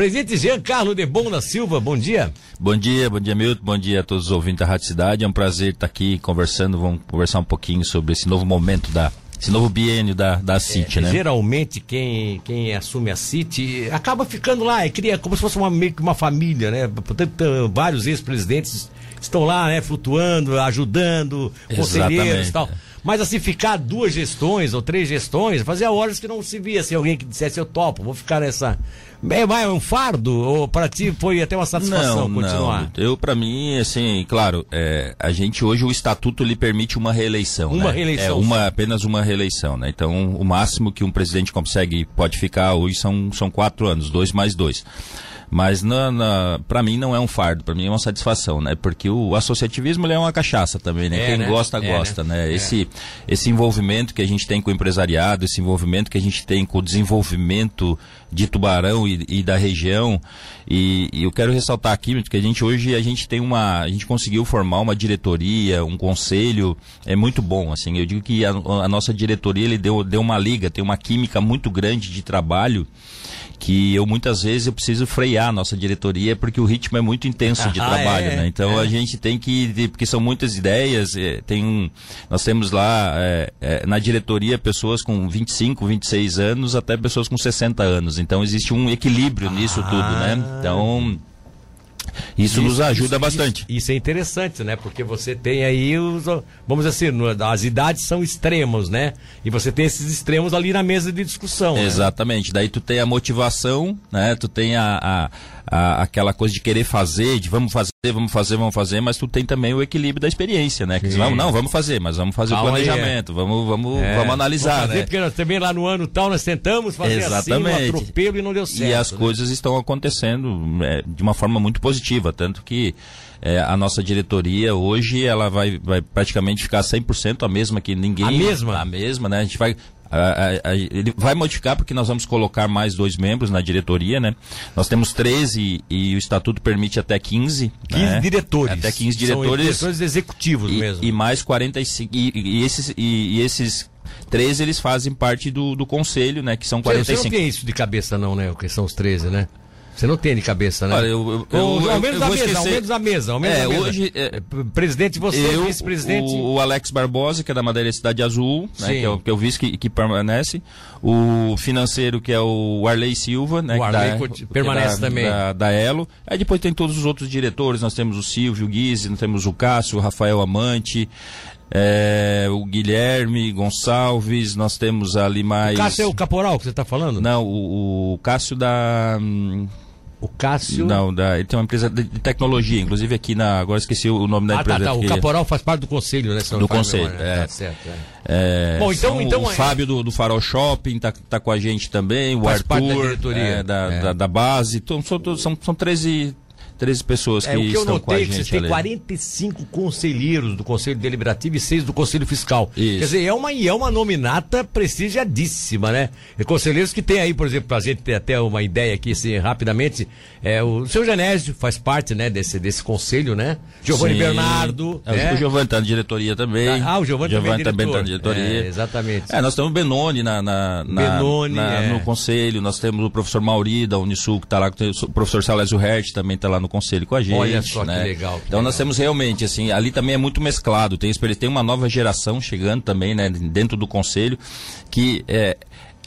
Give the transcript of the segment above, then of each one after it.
Presidente Jean Carlos de Bom da Silva, bom dia. Bom dia, bom dia, Milton. Bom dia a todos os ouvintes da Rádio Cidade. É um prazer estar aqui conversando. Vamos conversar um pouquinho sobre esse novo momento da esse novo biênio da, da City, é, né? Geralmente quem, quem assume a City acaba ficando lá, e cria como se fosse uma, meio que uma família, né? Portanto, vários ex-presidentes estão lá, né, flutuando, ajudando, conselheiros e tal. Mas assim, ficar duas gestões ou três gestões, fazia horas que não se via assim, alguém que dissesse eu topo, vou ficar nessa. É, é um fardo? Ou para ti foi até uma satisfação não, continuar? Não. Eu, para mim, assim, claro, é, a gente hoje o estatuto lhe permite uma reeleição. Uma né? reeleição. É uma, apenas uma reeleição, né? Então, o máximo que um presidente consegue, pode ficar hoje são, são quatro anos, dois mais dois. Mas na, na para mim não é um fardo, para mim é uma satisfação, né? Porque o associativismo é uma cachaça também, né? É, Quem né? gosta, É, gosta, né? né? É. Esse, esse envolvimento que a gente tem com o empresariado, esse envolvimento que a gente tem com o desenvolvimento de Tubarão e, e da região. E, e eu quero ressaltar aqui que a gente hoje a gente tem uma, a gente conseguiu formar uma diretoria, um conselho, é muito bom. Assim, eu digo que a, a nossa diretoria ele deu, deu uma liga, tem uma química muito grande de trabalho que eu muitas vezes eu preciso frear a nossa diretoria porque o ritmo é muito intenso de Ah, trabalho, é? né? Então É. a gente tem que, porque são muitas ideias, eh, tem um, nós temos lá eh, na diretoria pessoas com 25, 26 anos até pessoas com 60 anos. Então existe um equilíbrio nisso tudo, né? Então isso, nos ajuda isso- bastante. Isso, isso é interessante, né? Porque você tem aí os. Vamos dizer assim, as idades são extremos, né? E você tem esses extremos ali na mesa de discussão. né? Exatamente. Daí tu tem a motivação, né? Tu tem a, a, a- aquela coisa de querer fazer, de vamos fazer, vamos fazer, vamos fazer, mas tu tem também o equilíbrio da experiência, né? Que diz, não, vamos fazer, mas vamos fazer Calma o aí, planejamento, vamos, vamos, É, vamos analisar, vamos fazer, né? Porque nós também lá no ano tal nós tentamos fazer Exatamente. assim, um atropelo e não deu certo. E as né? coisas estão acontecendo é, de uma forma muito positiva, tanto que é, a nossa diretoria hoje ela vai, vai praticamente ficar 100% a mesma que ninguém. A mesma? A mesma, né? A gente vai. A- a- ele vai modificar porque nós vamos colocar mais dois membros na diretoria, né? Nós temos 13 e o estatuto permite até 15. 15 né? diretores. Até 15 São diretores. diretores executivos E, mesmo. e mais 45. E, e esses, e, e esses 13 eles fazem parte do, do conselho, né? Que são Você- Você 45. não tem isso de cabeça, não, né? O que são os 13, né? Você não tem de cabeça, né? Olha, eu- eu- Ou, eu- ao eu- menos eu ao esquecer. menos a mesa, ao menos É, a mesa. hoje, é, presidente, você, eu, vice-presidente. o, o Alex Barbosa, que é da Madeira Cidade Azul, né, que, é o, que é o vice que, que permanece. O financeiro, que é o Arley Silva, né? O Arley da- permanece da, também. Da, da Elo. Aí depois tem todos os outros diretores, nós temos o Silvio, o Guise, nós temos o Cássio, o Rafael Amante, é, o Guilherme Gonçalves, nós temos ali mais... Cássio é o caporal que você está falando? Não, o, o Cássio da... hum, O Cássio. Não, da, ele tem uma empresa de, tecnologia, inclusive aqui na. Agora esqueci o nome da Ah, tá, empresa. tá. O que- caporal faz parte do conselho, né? Do conselho, memória. é. Tá certo, é. É, Bom, então- são então o é- Fábio do, do Farol Shopping tá, tá com a gente também, o Faz parte da Arthur diretoria. é, da, É. Da, da base. Então, são, são, são 13, 13 pessoas que É, o que eu estão com a notei é que vocês têm ali. 45 conselheiros do Conselho Deliberativo e 6 do Conselho Fiscal. Isso. Quer dizer, é uma, é uma nominata prestigiadíssima, né? E conselheiros que tem aí, por exemplo, pra gente ter até uma ideia aqui, assim, rapidamente, é, o seu Genésio faz parte, né, desse, desse conselho, né? Giovanni Sim. Bernardo. É, né? O Giovanni está na diretoria também. Ah, o Giovanni também é também diretor. está na diretoria. É, exatamente. É, nós temos o Benoni na, na, na- Benoni, na- é. no conselho, nós temos o professor Mauri da Unisul que está lá, o professor Salésio Hert também está lá no conselho com a gente. Olha só que né? legal, que então nós legal. temos realmente, assim, ali também é muito mesclado, tem, tem uma nova geração chegando também, né, dentro do conselho, que é,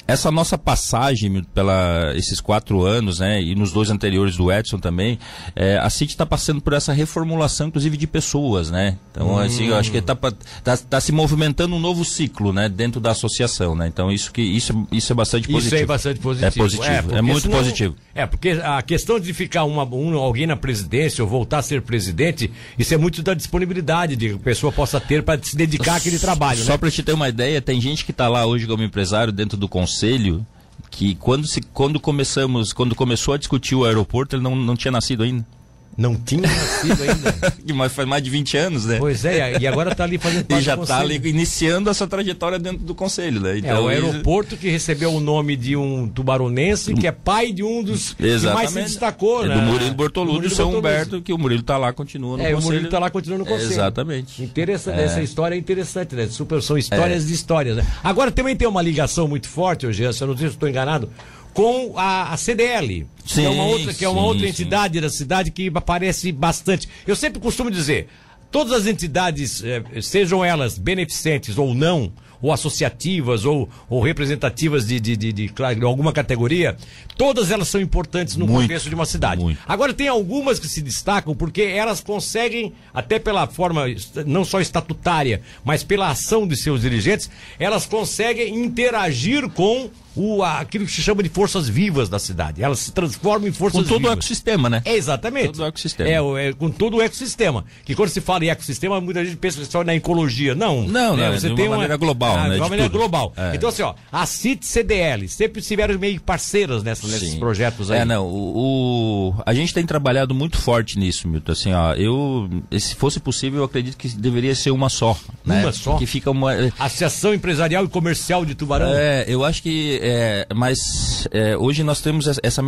essa nossa passagem pela esses quatro anos, né, e nos dois anteriores do Edson também, é, a City está passando por essa reformulação, inclusive de pessoas, né? Então, assim, eu acho que está tá, tá se movimentando um novo ciclo, né, dentro da associação, né? Então, isso que isso, isso é bastante positivo. Isso é bastante positivo. É positivo, é, porque muito positivo. É, porque a questão de ficar uma, um, alguém na presidência ou voltar a ser presidente, isso é muito da disponibilidade de que a pessoa possa ter para se dedicar àquele trabalho, Só né? para te ter uma ideia, tem gente que está lá hoje como empresário dentro do conselho que quando, se, quando começamos, quando começou a discutir o aeroporto, ele não, não tinha nascido ainda. Não tinha nascido ainda. Mas faz mais de 20 anos, né? pois é, e agora está ali fazendo E parte já do está ali iniciando essa trajetória dentro do conselho, né? É, Então, o isso- aeroporto que recebeu o nome de um tubaronense, que é pai de um dos que mais se Exatamente. destacou, é né? do Murilo Bortoludo, Murilo São Bortolucci. Humberto, que o Murilo está lá, continua no É, o conselho. Murilo está lá continuando no conselho. Exatamente. Interessante, É. essa história é interessante, né? Super, são histórias de histórias, né? Agora também tem uma ligação muito forte, hoje, eu não sei se estou enganado, com a, a CDL, sim, que é uma outra, que é uma sim, outra entidade sim. da cidade que aparece bastante. Eu sempre costumo dizer, todas as entidades, eh, sejam elas beneficentes ou não, ou associativas, ou, ou representativas de, de, de, de, de alguma categoria, todas elas são importantes no muito, contexto de uma cidade. Muito. Agora, tem algumas que se destacam porque elas conseguem, até pela forma, não só estatutária, mas pela ação de seus dirigentes, elas conseguem interagir com o, aquilo que se chama de forças vivas da cidade. Elas se transformam em forças vivas. Com todo vivas. o ecossistema, né? É, exatamente. Todo o ecossistema. É, é, com todo o ecossistema. Que quando se fala em ecossistema, muita gente pensa só na ecologia. Não. Não, né? não. Você de tem uma maneira global, ah, né? De uma maneira tudo. global. É. Então, assim, ó, a CIT CDL sempre tiveram meio parceiras nessa, nesses projetos aí. É, não. O, o, a gente tem trabalhado muito forte nisso, Milton. Assim, ó, eu, se fosse possível, eu acredito que deveria ser uma só. Né? Uma só? Que fica uma. Associação Empresarial e Comercial de Tubarão. É, eu acho que é, mas é, hoje nós temos essa,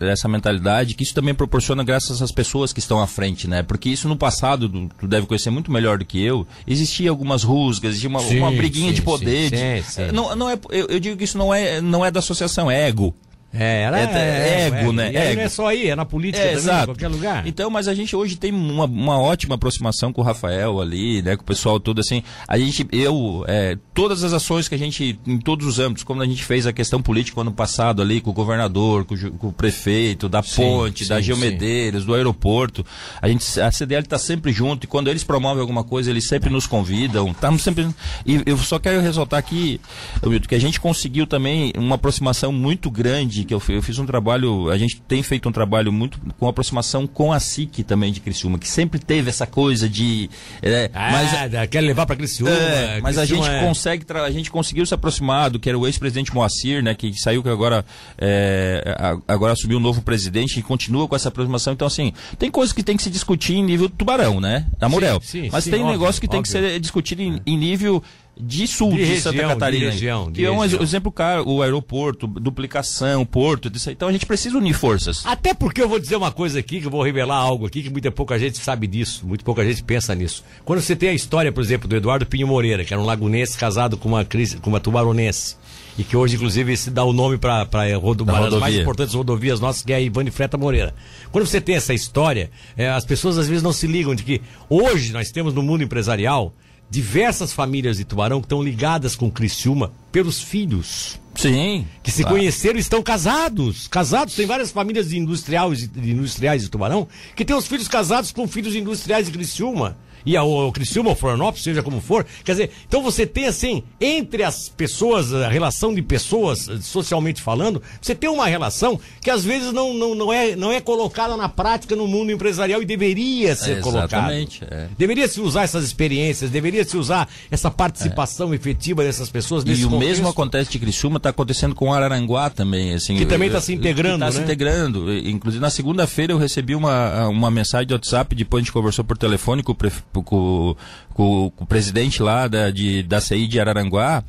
essa mentalidade que isso também proporciona graças às pessoas que estão à frente, né? Porque isso no passado, tu, tu deve conhecer muito melhor do que eu, existia algumas rusgas, existia uma, sim, uma briguinha sim, de poder. Sim, de, não, não é, eu, eu, digo que isso não é, não é da associação, é ego. É, era, é, é, ego, né? E ego. não é só aí, é na política é, também, exato. em qualquer lugar. Então, mas a gente hoje tem uma, uma ótima aproximação com o Rafael ali, né? Com o pessoal todo assim. A gente, eu, é, todas as ações que a gente, em todos os âmbitos, como a gente fez a questão política ano passado ali, com o governador, com o, com o prefeito, da sim, ponte, sim, da Geomedeiros, do aeroporto, a gente, a CDL está sempre junto e quando eles promovem alguma coisa, eles sempre nos convidam. Estamos sempre. E eu só quero ressaltar aqui, Milton, que a gente conseguiu também uma aproximação muito grande que eu, eu fiz um trabalho, a gente tem feito um trabalho muito com aproximação com a SIC também de Criciúma, que sempre teve essa coisa de. É, ah, mas, quer levar para Criciúma. É, mas a gente é... consegue, a gente conseguiu se aproximar do que era o ex-presidente Moacir, né, que saiu que agora é, agora assumiu um novo presidente e continua com essa aproximação. Então, assim, tem coisas que tem que se discutir em nível tubarão, né? Amorel. Sim, sim, mas sim, tem óbvio, negócio que óbvio. tem que ser discutido em, em nível de sul de, de região, Santa Catarina. De região, de que é um exemplo claro, o aeroporto, duplicação, porto, disso aí. Então a gente precisa unir forças. Até porque eu vou dizer uma coisa aqui, que eu vou revelar algo aqui, que muita pouca gente sabe disso, muito pouca gente pensa nisso. Quando você tem a história, por exemplo, do Eduardo Pinho Moreira, que era um lagunense casado com uma, com uma tubaronense, e que hoje, inclusive, se dá o nome para rodo, uma das mais importantes rodovias nossas, que é a Ivane Freta Moreira. Quando você tem essa história, é, as pessoas às vezes não se ligam de que hoje nós temos no mundo empresarial diversas famílias de Tubarão que estão ligadas com Criciúma pelos filhos. Sim. Que se claro. conheceram e estão casados. Casados, tem várias famílias de industriais, de industriais de Tubarão que têm os filhos casados com filhos industriais de Criciúma e ao Criciúma ou Florianópolis, seja como for. Quer dizer, então você tem assim, entre as pessoas, a relação de pessoas, socialmente falando, você tem uma relação que às vezes não, não, não, é, não é colocada na prática no mundo empresarial e deveria ser é, colocada. É. Deveria se usar essas experiências, deveria se usar essa participação é. efetiva dessas pessoas nesse E o contexto. mesmo acontece de Criciúma, está acontecendo com Araranguá também. Assim, que também está se integrando. Está né? se integrando. Inclusive, na segunda-feira eu recebi uma, uma mensagem de WhatsApp, depois a gente conversou por telefone com o prefeito com, com, com, o presidente lá da, de, da CI de Araranguá,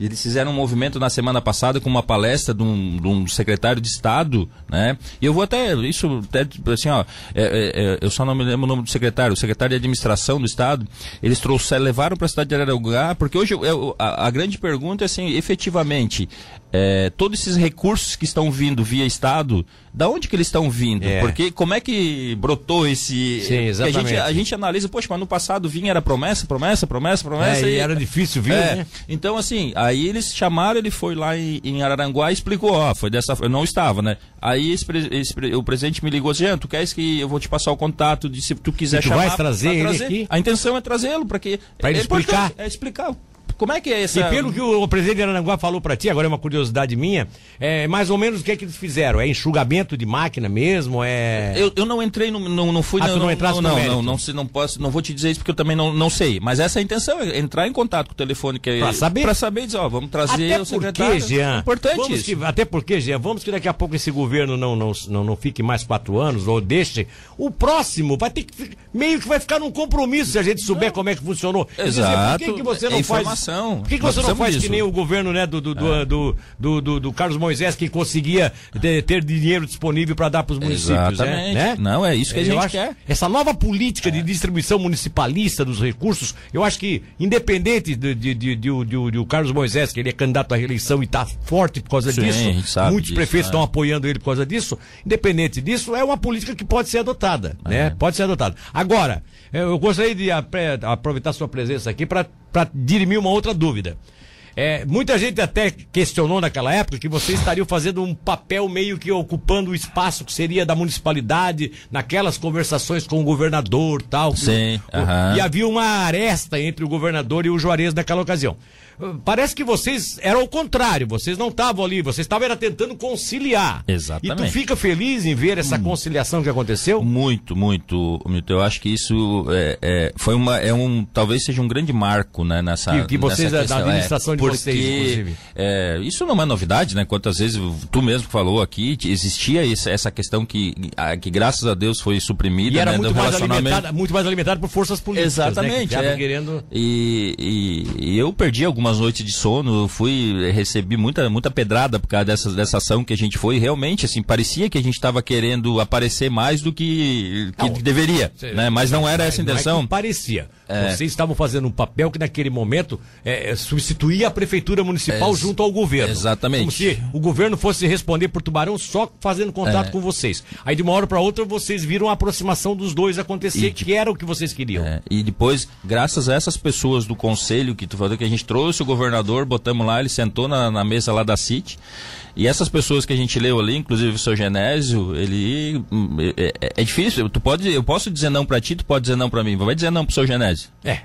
eles fizeram um movimento na semana passada com uma palestra de um, de um secretário de Estado, né? E eu vou até, isso, até, assim, ó, é, é, é, eu só não me lembro o nome do secretário, o secretário de Administração do Estado, eles trouxeram, levaram para a cidade de Araranguá, porque hoje eu, a, a, grande pergunta é assim, efetivamente, é, todos esses recursos que estão vindo via Estado, da onde que eles estão vindo? É. Porque como é que brotou esse... Sim, exatamente. A gente, a gente analisa, poxa, mas no passado vinha, era promessa, promessa, promessa, promessa. É, e, e era difícil vir, né? Então, assim, aí eles chamaram, ele foi lá em, em Araranguá e explicou, ó, foi dessa eu não estava, né? Aí esse, esse, o presidente me ligou assim, tu queres que eu vou te passar o contato de se tu quiser e tu chamar. Vai trazer, trazer ele aqui? A intenção é trazê-lo para que para ele é explicar. É explicar como é que é essa... E pelo que o, presidente de Aranguá falou para ti, agora é uma curiosidade minha, é mais ou menos o que é que eles fizeram? É enxugamento de máquina mesmo? É... Eu, eu não entrei, no, não, não fui... Ah, não, não não, não, não, não, não, posso, não vou te dizer isso porque eu também não, não sei. Mas essa é a intenção, é entrar em contato com o telefone. Que é, pra saber? Pra saber, dizer, ó, vamos trazer até o secretário. Porque, Jean, é importante isso. Que, até porque, Jean, vamos que daqui a pouco esse governo não, não, não, não fique mais quatro anos, ou deixe. O próximo vai ter que... Meio que vai ficar num compromisso se a gente souber como é que funcionou. Exato. Dizer, por que, que você não é faz... educação. Por que, que você não faz disso. que nem o governo né, do, do, é. do, do, do, do, Carlos Moisés, que conseguia ter, ter dinheiro disponível para dar para os municípios? Exatamente. Né? Não, é isso que a gente acho, quer. Essa nova política de distribuição municipalista dos recursos, eu acho que, independente de, de, de, de, de, de o Carlos Moisés, que ele é candidato à reeleição e está forte por causa Sim, disso, muitos disso, prefeitos estão é. apoiando ele por causa disso, independente disso, é uma política que pode ser adotada. É. Né? Pode ser adotada. Agora, eu gostaria de aproveitar sua presença aqui para dirimir uma outra dúvida. É, muita gente até questionou naquela época que vocês estariam fazendo um papel meio que ocupando o espaço que seria da municipalidade, naquelas conversações com o governador tal. Sim. Que, uh -huh. E havia uma aresta entre o governador e o Juarez naquela ocasião. Parece que vocês eram o contrário, vocês não estavam ali, vocês estavam tentando conciliar. Exatamente. E tu fica feliz em ver essa hum. conciliação que aconteceu? Muito, muito, muito. Eu acho que isso é, é, foi uma, é um, talvez seja um grande marco, né, nessa. Que, que vocês, nessa da administração é, de porque, vocês, inclusive. É, isso não é novidade, né? Quantas vezes tu mesmo falou aqui, existia essa, essa questão que, que graças a Deus foi suprimida. E era né, muito, mais alimentada, muito mais alimentada por forças políticas. Exatamente. Né, é. querendo... e, e, e eu perdi algumas algumas noites de sono, fui recebi muita muita pedrada por causa dessa, dessa ação que a gente foi. Realmente, assim, parecia que a gente estava querendo aparecer mais do que, que não, deveria, né? Mas não era essa a intenção. É parecia. É. Vocês estavam fazendo um papel que naquele momento é, é substituía a prefeitura municipal junto ao governo. Exatamente. Como se o governo fosse responder por Tubarão só fazendo contato é. com vocês. Aí de uma hora para outra vocês viram a aproximação dos dois acontecer, e, que era o que vocês queriam. É. E depois, graças a essas pessoas do conselho que tu falou que a gente trouxe o governador, botamos lá, ele sentou na, na mesa lá da CIT e essas pessoas que a gente leu ali, inclusive o seu Genésio, ele é, é, é difícil. Tu pode, eu posso dizer não para ti, tu pode dizer não para mim. Vai dizer não pro seu Genésio. É.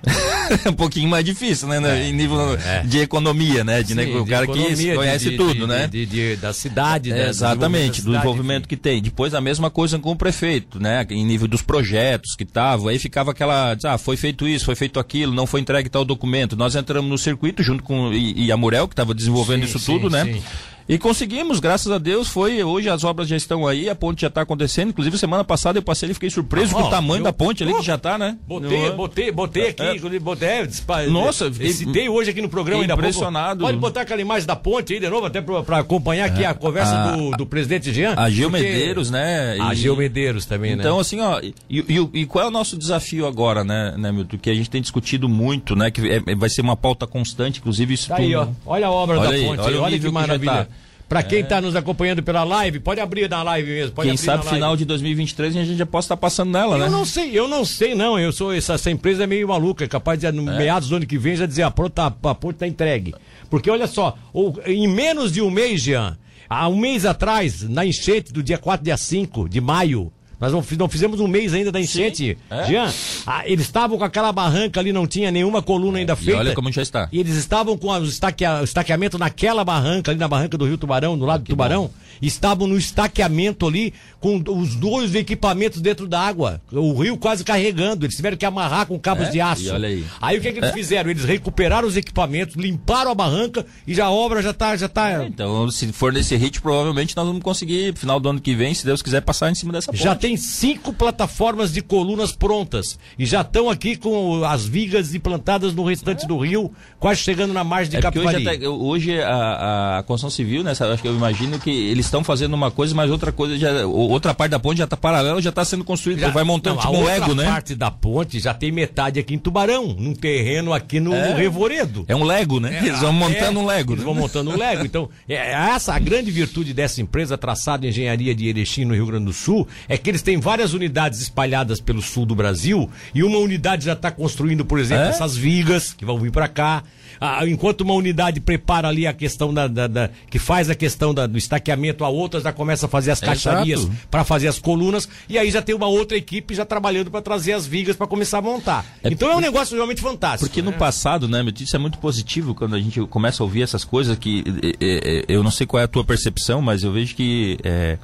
é um pouquinho mais difícil, né? É, em nível é. de economia, né? De, Sim, né, o cara que conhece de, tudo, de, né? De, da cidade, né? Exatamente, do envolvimento que tem. Depois a mesma coisa com o prefeito, né? Em nível dos projetos que estavam. Aí ficava aquela, ah, foi feito isso, foi feito aquilo, não foi entregue tal documento. Nós entramos no circuito junto com e, e a Murel, que estava desenvolvendo sim, isso sim, tudo, né? Sim. E conseguimos, graças a Deus, foi. Hoje as obras já estão aí, a ponte já está acontecendo. Inclusive, semana passada eu passei e fiquei surpreso ah, com o tamanho eu, da ponte ali oh, que já está, né? Botei, botei, botei aqui, é, botei, é, Nossa, citei hoje aqui no programa ainda impressionado. Pode botar aquela imagem da ponte aí de novo, até para acompanhar aqui é, a conversa a, do, do, presidente Jean. A Gil Medeiros, né? E, a Gil Medeiros também, então, né? Então, assim, ó, e, e, e, qual é o nosso desafio agora, né, né, Milton? Que a gente tem discutido muito, né? Que é, vai ser uma pauta constante, inclusive isso. Tá aí, ó. Olha a obra olha da aí, ponte, olha, olha que maravilha. Para quem está é. nos acompanhando pela live, pode abrir na live mesmo. quem sabe final de 2023 a gente já possa estar tá passando nela, eu né? Eu não sei, eu não sei não. Eu sou essa, essa empresa é meio maluca, é capaz de no é. meados do ano que vem já dizer a tá, a ponte tá entregue. Porque olha só, em menos de um mês, Jean, há um mês atrás, na enchente do dia 4, dia 5 de maio, nós não, não fizemos um mês ainda da enchente. É? Jean, ah, eles estavam com aquela barranca ali, não tinha nenhuma coluna ainda feita. E olha como já está. E eles estavam com o estaqueamento naquela barranca, ali na barranca do Rio Tubarão, no lado ah, do Tubarão. Bom estavam no estaqueamento ali com os dois equipamentos dentro da água. O rio quase carregando. Eles tiveram que amarrar com cabos é? de aço. Aí. aí. o que, é que eles é? fizeram? Eles recuperaram os equipamentos, limparam a barranca e já a obra já está. Já tá... É, então, se for nesse ritmo, provavelmente nós vamos conseguir, final do ano que vem, se Deus quiser, passar em cima dessa ponte. Já tem cinco plataformas de colunas prontas. E já estão aqui com as vigas implantadas no restante é? do rio, quase chegando na margem de é Capivari. Hoje, hoje a, a, construção civil, né, acho que eu imagino que eles estão fazendo uma coisa, mas outra coisa já. Outra parte da ponte já está paralela, já está sendo construída. Já, vai montando não, tipo um Lego, né? A parte da ponte já tem metade aqui em Tubarão, num terreno aqui no, é, Revoredo. É um Lego, né? É, eles vão montando é, um Lego. Eles né? vão montando um Lego. Então, é, é essa a grande virtude dessa empresa traçada em engenharia de Erechim, no Rio Grande do Sul, é que eles têm várias unidades espalhadas pelo sul do Brasil e uma unidade já está construindo, por exemplo, é? essas vigas que vão vir para cá ah, enquanto uma unidade prepara ali a questão da, da, da que faz a questão da, do estaqueamento, a outra já começa a fazer as caixarias para fazer as colunas e aí já tem uma outra equipe já trabalhando para trazer as vigas para começar a montar. É então é um negócio realmente fantástico. Porque né? no passado, né, isso é muito positivo quando a gente começa a ouvir essas coisas que é, eu não sei qual é a tua percepção, mas eu vejo que é,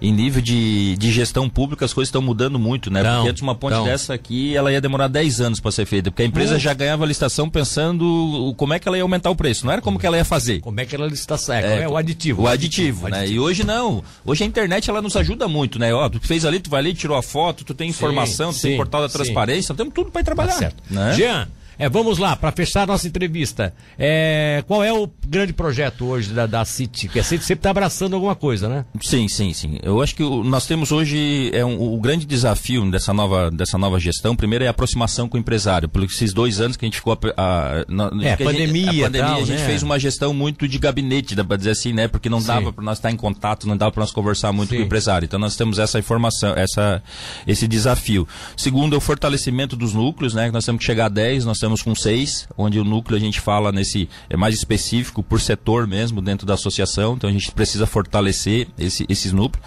em nível de, de gestão pública as coisas estão mudando muito, né? Não, porque antes uma ponte não. dessa aqui, ela ia demorar 10 anos para ser feita, porque a empresa já ganhava a licitação pensando como é que ela ia aumentar o preço, não era como que ela ia fazer. Como é que ela licitação, é, é, o aditivo. O aditivo, né? E hoje não. Hoje a internet ela nos ajuda muito, né? Ó, tu fez ali, tu vai ali, tirou a foto, tu tem informação, sim, tu sim, tem portal da transparência, sim. temos tudo para trabalhar. Tá certo. Né? Jean, É, vamos lá, para fechar a nossa entrevista. É, qual é o grande projeto hoje da, da City? Porque a City sempre está abraçando alguma coisa, né? Sim, sim, sim. Eu acho que o, nós temos hoje é um, o grande desafio dessa nova, dessa nova gestão. Primeiro é a aproximação com o empresário. Por esses dois anos que a gente ficou. A, a, é, pandemia. A, gente, a pandemia, tal, a gente né? fez uma gestão muito de gabinete, dá para dizer assim, né? Porque não dava para nós estar em contato, não dava para nós conversar muito Sim. com o empresário. Então nós temos essa informação, essa, esse desafio. Segundo é o fortalecimento dos núcleos, né? Nós temos que chegar a 10, nós estamos com 6, onde o núcleo a gente fala nesse é mais específico por setor mesmo dentro da associação. Então a gente precisa fortalecer esse, esses núcleos.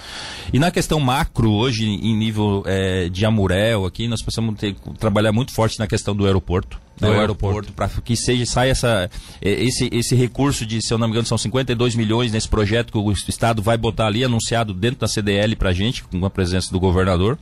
E na questão macro hoje em nível é, de Amurel aqui, nós precisamos ter, trabalhar muito forte na questão do aeroporto Do né, aeroporto. aeroporto, para que seja saia essa eh, esse esse recurso de, se eu não me engano, são 52 milhões nesse projeto que o estado vai botar ali anunciado dentro da CDL para gente, com a presença do governador,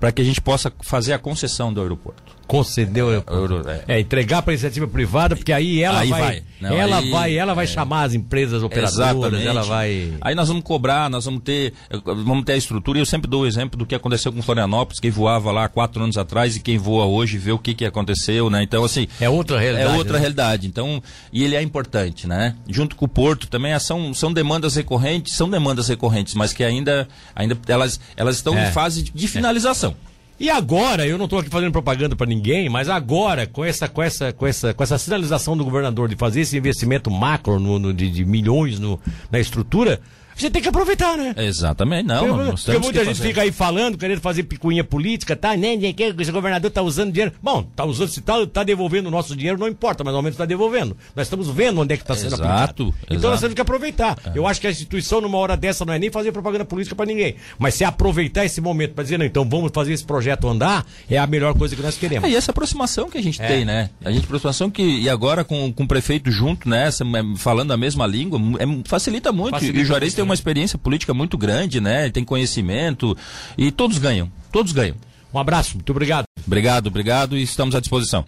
para que a gente possa fazer a concessão do aeroporto. Concedeu. Euro- é. É, entregar para iniciativa privada, porque aí ela Aí vai, vai. Não, ela aí- vai, ela vai é. chamar as empresas operadoras, Exatamente. ela vai. Aí nós vamos cobrar, nós vamos ter, vamos ter a estrutura. E eu sempre dou o exemplo do que aconteceu com Florianópolis, quem voava lá quatro anos atrás e quem voa hoje vê o que, que aconteceu, né? Então, assim. É outra realidade. É outra né? realidade. Então, e ele é importante, né? Junto com o Porto também ah, são, são demandas recorrentes, são demandas recorrentes, mas que ainda, ainda elas, elas estão É. em fase de finalização. E agora, eu não estou aqui fazendo propaganda para ninguém, mas agora, com essa, com essa, com essa, com essa sinalização do governador de fazer esse investimento macro no, no- de, de milhões no, na estrutura, você tem que aproveitar, né? Exatamente, não. Porque, nós porque muita gente fazer. fica aí falando, querendo fazer picuinha política, tá? Nem, nem que esse governador tá usando dinheiro. Bom, tá usando, se tá, tá devolvendo o nosso dinheiro, não importa, mas ao menos tá devolvendo. Nós estamos vendo onde é que está sendo Exato, aplicado. Então exato. nós temos que aproveitar. Eu acho que a instituição, numa hora dessa, não é nem fazer propaganda política para ninguém. Mas se aproveitar esse momento para dizer, não, então vamos fazer esse projeto andar, é a melhor coisa que nós queremos. É, e essa aproximação que a gente É. tem, né? A gente aproximação que e agora com, com o prefeito junto, né? essa- é, falando a mesma língua, é, facilita muito. Facilita e o Juarez muito, tem uma experiência política muito grande, né? Ele tem conhecimento e todos ganham. Todos ganham. Um abraço, muito obrigado. Obrigado, obrigado e estamos à disposição.